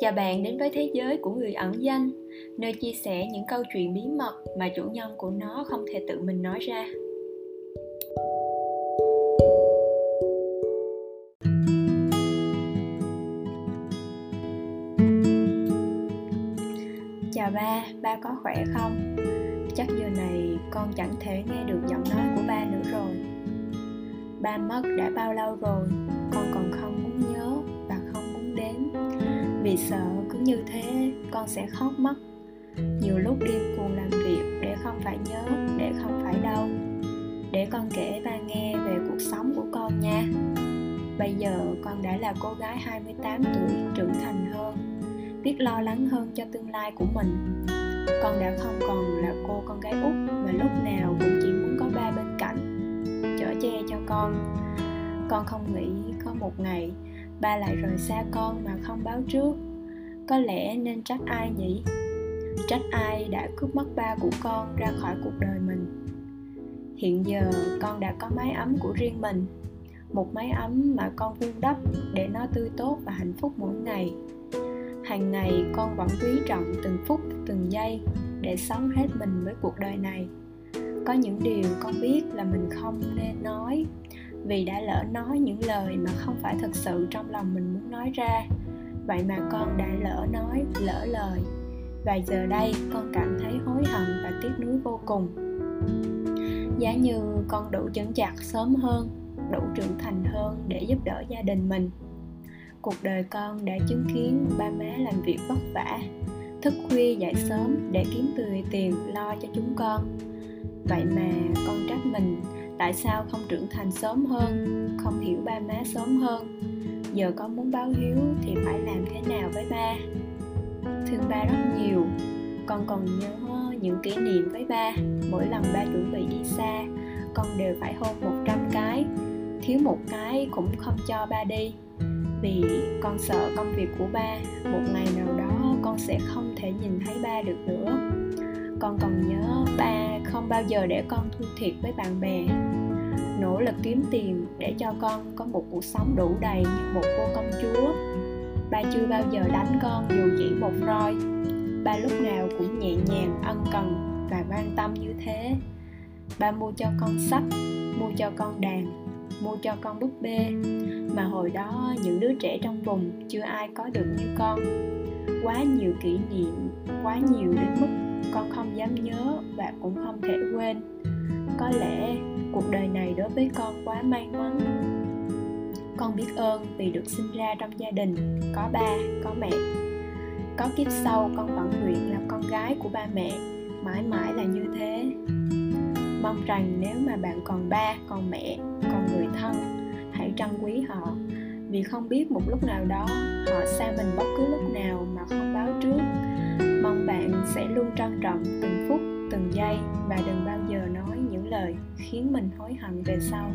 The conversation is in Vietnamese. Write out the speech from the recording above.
Chào bạn đến với thế giới của người ẩn danh, nơi chia sẻ những câu chuyện bí mật mà chủ nhân của nó không thể tự mình nói ra. Chào ba, ba có khỏe không? Chắc giờ này con chẳng thể nghe được giọng nói của ba nữa rồi. Ba mất đã bao lâu rồi, vì sợ cứ như thế con sẽ khóc mất. Nhiều lúc điên cuồng làm việc để không phải nhớ, để không phải đau. Để con kể ba nghe về cuộc sống của con nha. Bây giờ con đã là cô gái 28 tuổi, trưởng thành hơn, biết lo lắng hơn cho tương lai của mình. Con đã không còn là cô con gái út mà lúc nào cũng chỉ muốn có ba bên cạnh, chở che cho con. Con không nghĩ có một ngày ba lại rời xa con mà không báo trước. Có lẽ nên trách ai nhỉ? Trách ai đã cướp mất ba của con ra khỏi cuộc đời mình? Hiện giờ con đã có mái ấm của riêng mình, một mái ấm mà con vun đắp để nó tươi tốt và hạnh phúc mỗi ngày. Hàng ngày con vẫn quý trọng từng phút, từng giây để sống hết mình với cuộc đời này. Có những điều con biết là mình không nên nói vì đã lỡ nói những lời mà không phải thật sự trong lòng mình muốn nói ra. Vậy mà con đã lỡ nói, lỡ lời. Và giờ đây con cảm thấy hối hận và tiếc nuối vô cùng. Giá như con đủ chững chạc sớm hơn, đủ trưởng thành hơn để giúp đỡ gia đình mình. Cuộc đời con đã chứng kiến ba má làm việc vất vả, thức khuya dậy sớm để kiếm từ tiền lo cho chúng con. Vậy mà con trách mình tại sao không trưởng thành sớm hơn, không hiểu ba má sớm hơn? Giờ con muốn báo hiếu thì phải làm thế nào với ba? Thương ba rất nhiều, con còn nhớ những kỷ niệm với ba. Mỗi lần ba chuẩn bị đi xa, con đều phải hôn 100 cái. Thiếu một cái cũng không cho ba đi. Vì con sợ công việc của ba, một ngày nào đó con sẽ không thể nhìn thấy ba được nữa con còn nhớ ba không bao giờ để con thua thiệt với bạn bè. Nỗ lực kiếm tiền để cho con có một cuộc sống đủ đầy như một cô công chúa. Ba chưa bao giờ đánh con dù chỉ một roi. Ba lúc nào cũng nhẹ nhàng, ân cần và quan tâm như thế. Ba mua cho con sách, mua cho con đàn, mua cho con búp bê. Mà hồi đó, những đứa trẻ trong vùng chưa ai có được như con. Quá nhiều kỷ niệm, quá nhiều đến mức con không dám nhớ và cũng không thể quên. Có lẽ cuộc đời này đối với con quá may mắn. Con biết ơn vì được sinh ra trong gia đình, có ba, có mẹ. Có kiếp sau con vẫn nguyện là con gái của ba mẹ, mãi mãi là như thế. Mong rằng nếu mà bạn còn ba, còn mẹ, còn người thân, hãy trân quý họ. Vì không biết một lúc nào đó họ xa mình bất cứ lúc nào mà không báo trước sẽ luôn trân trọng từng phút, từng giây và đừng bao giờ nói những lời khiến mình hối hận về sau.